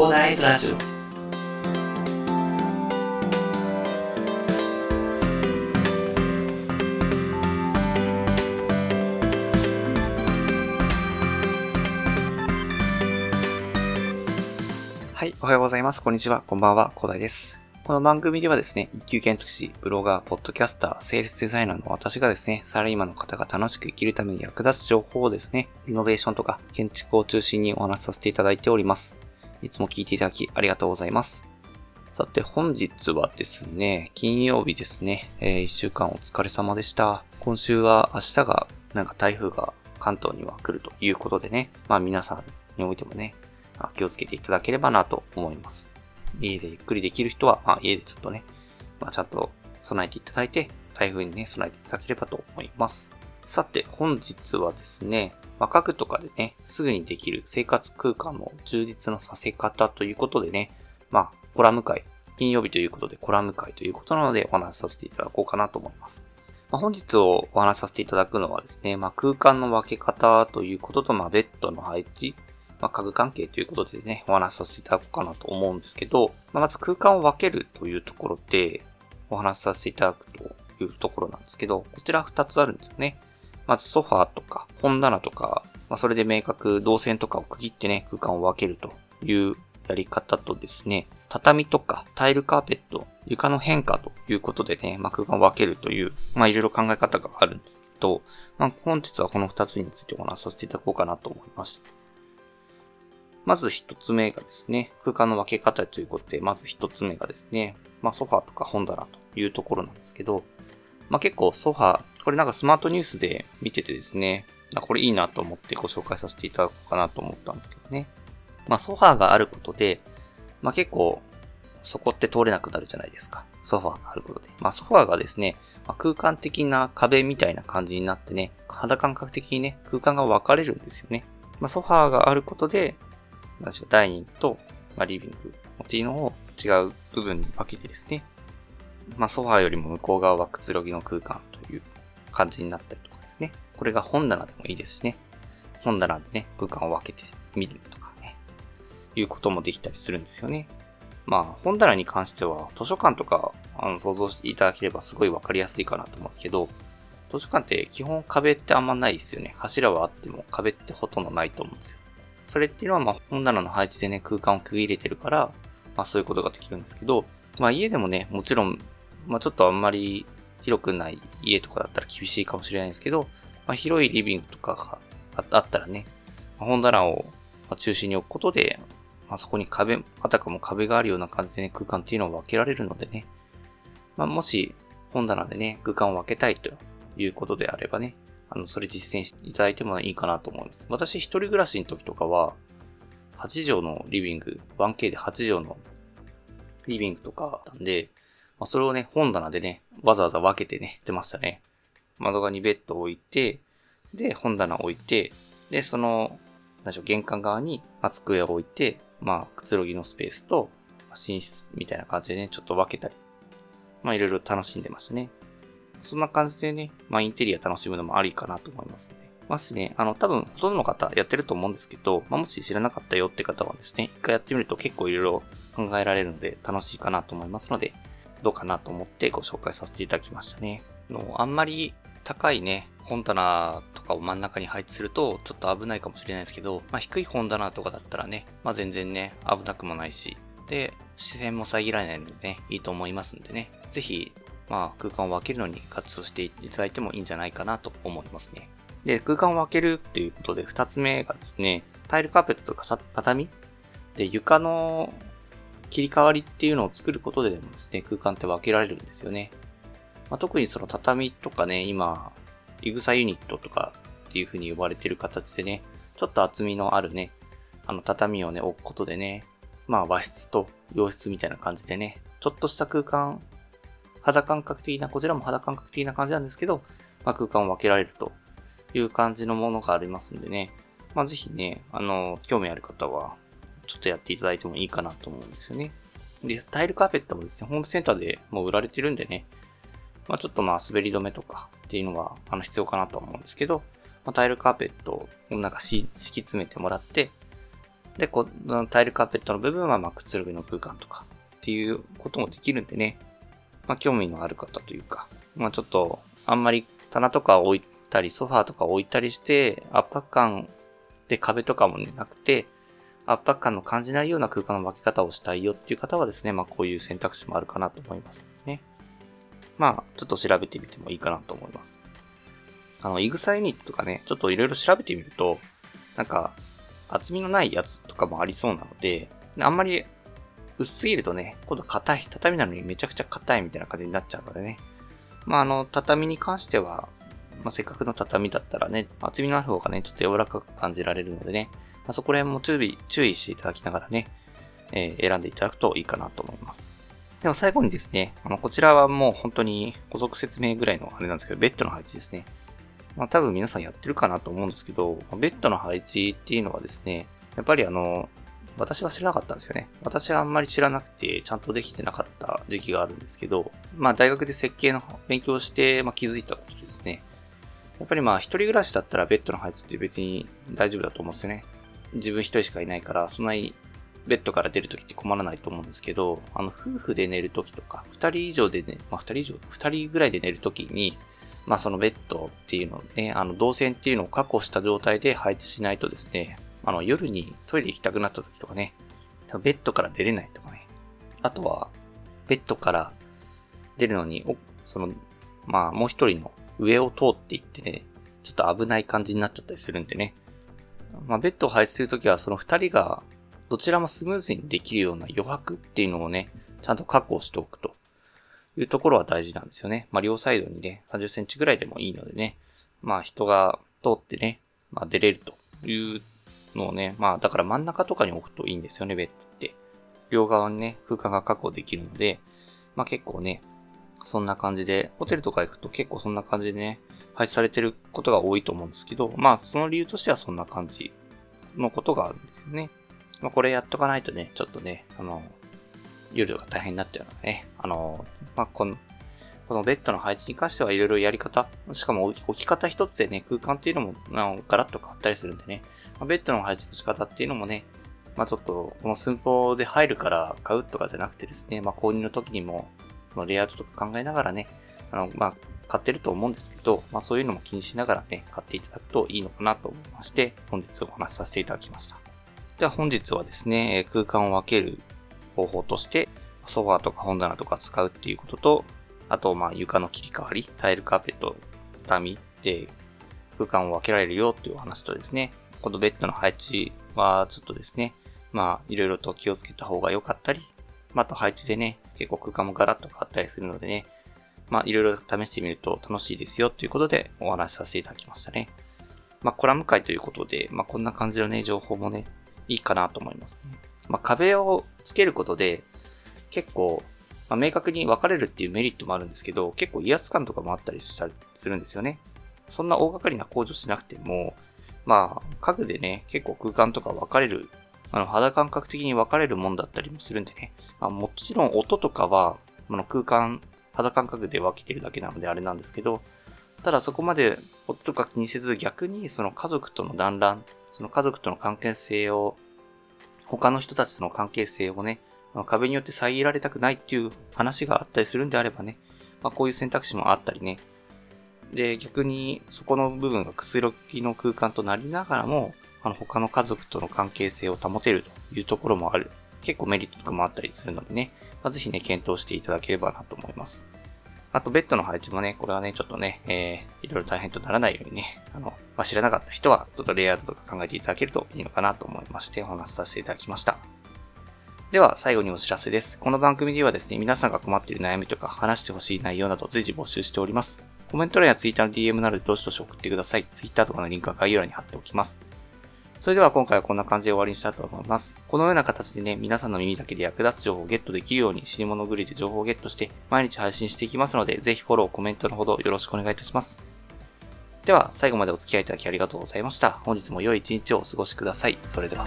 コーダーイズラジオはい、おはようございます。こんにちは。こんばんは。コーダイです。この番組ではですね、一級建築士、ブロガー、ポッドキャスター、セールスデザイナーの私がですね、サラリーマンの方が楽しく生きるために役立つ情報をですね、イノベーションとか建築を中心にお話しさせていただいております。いつも聞いていただきありがとうございます。さて、本日はですね、金曜日ですね、えー、一週間お疲れ様でした。今週は明日が、なんか台風が関東には来るということでね、まあ皆さんにおいてもね、気をつけていただければなと思います。家でゆっくりできる人は、まあ家でちょっとね、まあちゃんと備えていただいて、台風にね、備えていただければと思います。さて、本日はですね、まあ家具とかでね、すぐにできる生活空間の充実のさせ方ということでね、まあ、コラム会、金曜日ということでコラム会ということなのでお話しさせていただこうかなと思います。まあ、本日をお話しさせていただくのはですね、まあ、空間の分け方ということと、まあ、ベッドの配置、まあ、家具関係ということでね、お話しさせていただこうかなと思うんですけど、まあ、まず空間を分けるというところで、お話しさせていただくというところなんですけど、こちら2つあるんですよね。まずソファーとか本棚とか、まあ、それで明確、動線とかを区切ってね、空間を分けるというやり方とですね、畳とかタイルカーペット、床の変化ということでね、まあ、空間を分けるという、まあ、いろいろ考え方があるんですけど、まあ、本日はこの2つについてお話しさせていただこうかなと思います。まず1つ目がですね、空間の分け方ということで、まず1つ目がですね、まあ、ソファーとか本棚というところなんですけど、まあ、結構ソファー、これなんかスマートニュースで見ててですね、これいいなと思ってご紹介させていただこうかなと思ったんですけどね。まあ、ソファーがあることで、まあ、結構、そこって通れなくなるじゃないですか。ソファーがあることで。まあ、ソファーがですね、まあ、空間的な壁みたいな感じになってね、肌感覚的にね、空間が分かれるんですよね。まあ、ソファーがあることで、なんでしょう、ダイニングと、まあ、リビングっていうのを違う部分に分けてですね、まあ、ソファーよりも向こう側はくつろぎの空間感じになったりとかですね。これが本棚でもいいですしね。本棚でね、空間を分けて見るとかね、いうこともできたりするんですよね。まあ、本棚に関しては、図書館とか、あの、想像していただければすごいわかりやすいかなと思うんですけど、図書館って基本壁ってあんまないですよね。柱はあっても壁ってほとんどないと思うんですよ。それっていうのは、まあ、本棚の配置でね、空間を区切れてるから、まあ、そういうことができるんですけど、まあ、家でもね、もちろん、まあ、ちょっとあんまり広くない家とかだったら厳しいかもしれないんですけど、まあ、広いリビングとかがあったらね、本棚を中心に置くことで、まあ、そこに壁、あたかも壁があるような感じで、ね、空間っていうのを分けられるのでね、まあ、もし本棚でね、空間を分けたいということであればね、あの、それ実践していただいてもいいかなと思います。私一人暮らしの時とかは、8畳のリビング、1K で8畳のリビングとかあったんで、まあ、それをね、本棚でね、わざわざ分けてね、やってましたね。窓側にベッドを置いて、で、本棚を置いて、で、その、何でしょう、玄関側に、まあ、机を置いて、まあ、くつろぎのスペースと、寝室みたいな感じでね、ちょっと分けたり、まあ、いろいろ楽しんでましたね。そんな感じでね、まあ、インテリア楽しむのもありかなと思いますね。まあ、しね、あの、多分、ほとんどの方やってると思うんですけど、まあ、もし知らなかったよって方はですね、一回やってみると結構いろいろ考えられるので楽しいかなと思いますので、どうかなと思ってご紹介させていただきましたね。のあんまり高いね、本棚とかを真ん中に配置するとちょっと危ないかもしれないですけど、まあ、低い本棚とかだったらね、まあ、全然ね、危なくもないし、で、視線も遮られないのでね、いいと思いますんでね、ぜひ、まあ、空間を分けるのに活用していただいてもいいんじゃないかなと思いますね。で、空間を分けるっていうことで、二つ目がですね、タイルカーペットとか畳？で、床の切り替わりっていうのを作ることででもですね、空間って分けられるんですよね。まあ、特にその畳とかね、今、イグサユニットとかっていう風に呼ばれてる形でね、ちょっと厚みのあるね、あの畳をね、置くことでね、まあ和室と洋室みたいな感じでね、ちょっとした空間、肌感覚的な、こちらも肌感覚的な感じなんですけど、まあ空間を分けられるという感じのものがありますんでね、まあぜひね、あの、興味ある方は、ちょっとやっていただいてもいいかなと思うんですよね。で、タイルカーペットもですね、ホームセンターでもう売られてるんでね、まあちょっとまあ滑り止めとかっていうのはあの必要かなと思うんですけど、まあ、タイルカーペットをなんか敷き詰めてもらって、で、このタイルカーペットの部分は、まあ、くつろぎの空間とかっていうこともできるんでね、まあ、興味のある方というか、まあ、ちょっと、あんまり棚とか置いたり、ソファーとか置いたりして、圧迫感で壁とかも、なくて、圧迫感の感じないような空間の分け方をしたいよっていう方はですね、まあこういう選択肢もあるかなと思いますね。まあ、ちょっと調べてみてもいいかなと思います。あの、イグサユニットとかね、ちょっといろいろ調べてみると、なんか、厚みのないやつとかもありそうなので、あんまり薄すぎるとね、今度硬い、畳なのにめちゃくちゃ硬いみたいな感じになっちゃうのでね。まあ、あの、畳に関しては、まあ、せっかくの畳だったらね、厚みのある方がね、ちょっと柔らかく感じられるのでね、まあ、そこら辺も注意、注意していただきながらね、えー、選んでいただくといいかなと思います。では最後にですね、あの、こちらはもう本当に補足説明ぐらいのあれなんですけど、ベッドの配置ですね。まあ多分皆さんやってるかなと思うんですけど、ベッドの配置っていうのはですね、やっぱりあの、私は知らなかったんですよね。私はあんまり知らなくて、ちゃんとできてなかった時期があるんですけど、まあ大学で設計の勉強して、まあ、気づいたことですね。やっぱりまあ一人暮らしだったらベッドの配置って別に大丈夫だと思うんですよね。自分一人しかいないから、そんなにベッドから出るときって困らないと思うんですけど、あの、夫婦で寝るときとか、二人以上でね、まあ二人以上、二人ぐらいで寝るときに、まあそのベッドっていうのをね、あの、動線っていうのを確保した状態で配置しないとですね、あの、夜にトイレ行きたくなったときとかね、ベッドから出れないとかね。あとは、ベッドから出るのに、その、まあもう一人の上を通っていってね、ちょっと危ない感じになっちゃったりするんでね。まあ、ベッドを配置するときは、その二人が、どちらもスムーズにできるような余白っていうのをね、ちゃんと確保しておくというところは大事なんですよね。まあ、両サイドにね、30センチぐらいでもいいのでね、まあ、人が通ってね、まあ、出れるというのをね、まあ、だから真ん中とかに置くといいんですよね、ベッドって。両側にね、空間が確保できるので、まあ結構ね、そんな感じで、ホテルとか行くと結構そんな感じでね、配置されてることが多いと思うんですけど、まあその理由としてはそんな感じのことがあるんですよね。まあこれやっとかないとね、ちょっとね、あの、夜が大変になっちゃうのでね、あの、まあこの、このベッドの配置に関してはいろいろやり方、しかも置き方一つでね、空間っていうのも、あのガラッと変わったりするんでね、まあ、ベッドの配置の仕方っていうのもね、まあちょっと、この寸法で入るから買うとかじゃなくてですね、まあ購入の時にも、レイアウトとか考えながらね、あの、まあ、買ってると思うんですけど、まあそういうのも気にしながらね、買っていただくといいのかなと思いまして、本日お話しさせていただきました。では本日はですね、空間を分ける方法として、ソファーとか本棚とか使うっていうことと、あと、まあ床の切り替わり、タイルカーペット、畳で空間を分けられるよっていうお話とですね、このベッドの配置はちょっとですね、まあいろいろと気をつけた方が良かったり、まあ、あと配置でね、結構空間もガラッと変わったりするのでね、まあ、いろいろ試してみると楽しいですよということでお話しさせていただきましたね。まあ、コラム会ということで、まあ、こんな感じのね、情報もね、いいかなと思いますね。まあ、壁をつけることで、結構、まあ、明確に分かれるっていうメリットもあるんですけど、結構威圧感とかもあったりしたりするんですよね。そんな大掛かりな工事しなくても、まあ、家具でね、結構空間とか分かれる、あの、肌感覚的に分かれるもんだったりもするんでね。まあ、もちろん音とかは、あの、空間肌感覚で分けてるだけなのであれなんですけど、ただそこまで夫とか気にせず逆にその家族との団らん、その家族との関係性を、他の人たちとの関係性をね、壁によって遮られたくないっていう話があったりするんであればね、まあこういう選択肢もあったりね。で、逆にそこの部分がくつろぎの空間となりながらも、あの他の家族との関係性を保てるというところもある。結構メリットとかもあったりするのでね、まあ、ぜひね、検討していただければなと思います。あと、ベッドの配置もね、これはね、ちょっとね、えー、いろいろ大変とならないようにね、あの、まあ、知らなかった人は、ちょっとレイアウトとか考えていただけるといいのかなと思いまして、お話しさせていただきました。では、最後にお知らせです。この番組ではですね、皆さんが困っている悩みとか話してほしい内容など随時募集しております。コメント欄や Twitter の DM などでどしどし送ってください。Twitter とかのリンクは概要欄に貼っておきます。それでは今回はこんな感じで終わりにしたいと思います。このような形でね、皆さんの耳だけで役立つ情報をゲットできるように、死に物狂いで情報をゲットして、毎日配信していきますので、ぜひフォロー、コメントのほどよろしくお願いいたします。では、最後までお付き合いいただきありがとうございました。本日も良い一日をお過ごしください。それでは。